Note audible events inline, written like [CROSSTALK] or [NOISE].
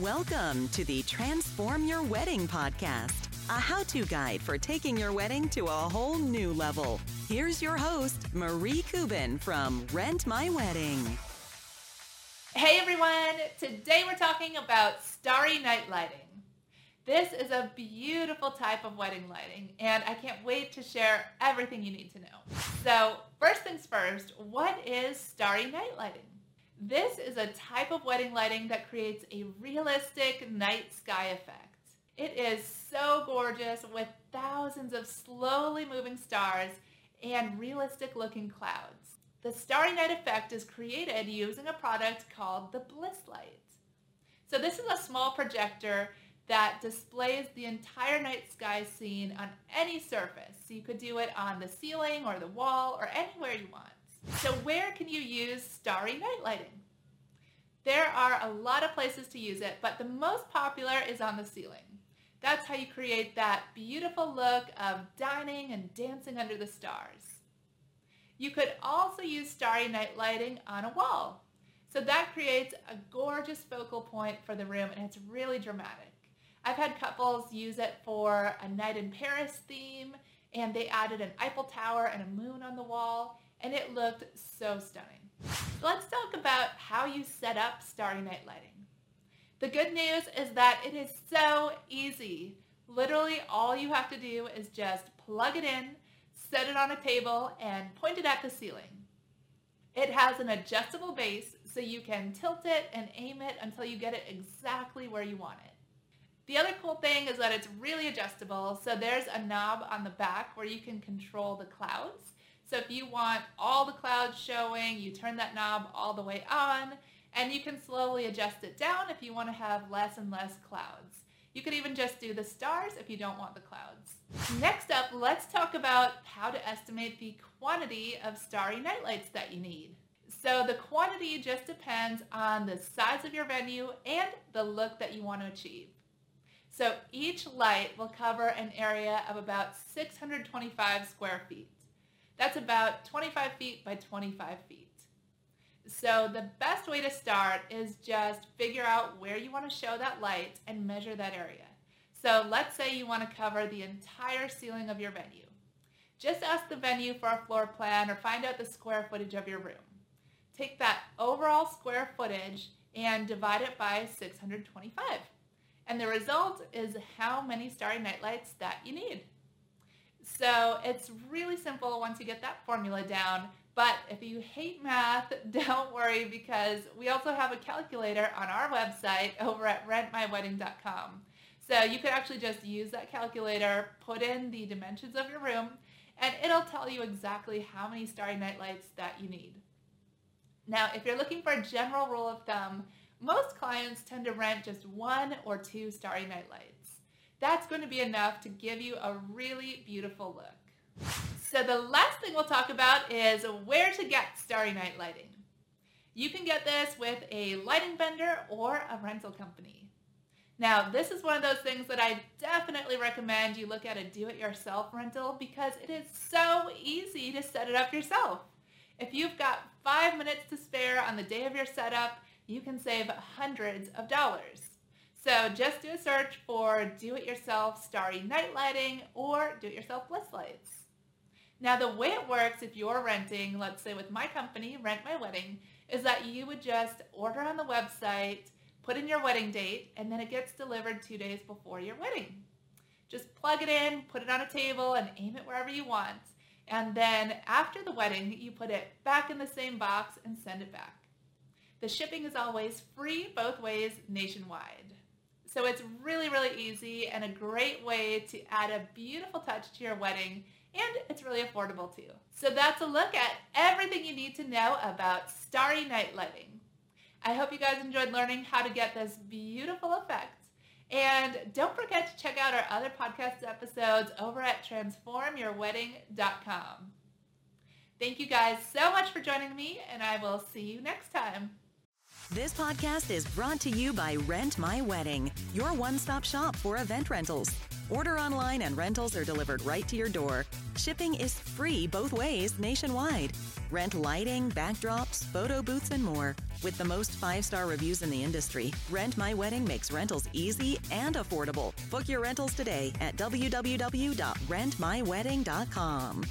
Welcome to the Transform Your Wedding podcast, a how to guide for taking your wedding to a whole new level. Here's your host, Marie Kubin from Rent My Wedding. Hey everyone, today we're talking about starry night lighting. This is a beautiful type of wedding lighting, and I can't wait to share everything you need to know. So, first things first, what is starry night lighting? This is a type of wedding lighting that creates a realistic night sky effect. It is so gorgeous with thousands of slowly moving stars and realistic looking clouds. The starry night effect is created using a product called the Bliss Light. So this is a small projector that displays the entire night sky scene on any surface. So you could do it on the ceiling or the wall or anywhere you want. So where can you use starry night lighting? There are a lot of places to use it, but the most popular is on the ceiling. That's how you create that beautiful look of dining and dancing under the stars. You could also use starry night lighting on a wall. So that creates a gorgeous focal point for the room and it's really dramatic. I've had couples use it for a night in Paris theme and they added an Eiffel Tower and a moon on the wall and it looked so stunning. Let's talk about how you set up Starry Night Lighting. The good news is that it is so easy. Literally all you have to do is just plug it in, set it on a table, and point it at the ceiling. It has an adjustable base so you can tilt it and aim it until you get it exactly where you want it. The other cool thing is that it's really adjustable. So there's a knob on the back where you can control the clouds. So if you want all the clouds showing, you turn that knob all the way on and you can slowly adjust it down if you want to have less and less clouds. You could even just do the stars if you don't want the clouds. Next up, let's talk about how to estimate the quantity of starry nightlights that you need. So the quantity just depends on the size of your venue and the look that you want to achieve. So each light will cover an area of about 625 square feet. That's about 25 feet by 25 feet. So the best way to start is just figure out where you want to show that light and measure that area. So let's say you want to cover the entire ceiling of your venue. Just ask the venue for a floor plan or find out the square footage of your room. Take that overall square footage and divide it by 625. And the result is how many starry nightlights that you need. So it's really simple once you get that formula down. But if you hate math, [LAUGHS] don't worry because we also have a calculator on our website over at rentmywedding.com. So you could actually just use that calculator, put in the dimensions of your room, and it'll tell you exactly how many starry night lights that you need. Now, if you're looking for a general rule of thumb, most clients tend to rent just one or two starry night lights that's going to be enough to give you a really beautiful look. So the last thing we'll talk about is where to get Starry Night lighting. You can get this with a lighting vendor or a rental company. Now, this is one of those things that I definitely recommend you look at a do-it-yourself rental because it is so easy to set it up yourself. If you've got five minutes to spare on the day of your setup, you can save hundreds of dollars. So just do a search for do-it-yourself starry night lighting or do-it-yourself bliss lights. Now the way it works if you're renting, let's say with my company, Rent My Wedding, is that you would just order on the website, put in your wedding date, and then it gets delivered two days before your wedding. Just plug it in, put it on a table, and aim it wherever you want. And then after the wedding, you put it back in the same box and send it back. The shipping is always free both ways nationwide. So it's really, really easy and a great way to add a beautiful touch to your wedding and it's really affordable too. So that's a look at everything you need to know about starry night lighting. I hope you guys enjoyed learning how to get this beautiful effect. And don't forget to check out our other podcast episodes over at transformyourwedding.com. Thank you guys so much for joining me, and I will see you next time. This podcast is brought to you by Rent My Wedding, your one stop shop for event rentals. Order online and rentals are delivered right to your door. Shipping is free both ways nationwide. Rent lighting, backdrops, photo booths, and more. With the most five star reviews in the industry, Rent My Wedding makes rentals easy and affordable. Book your rentals today at www.rentmywedding.com.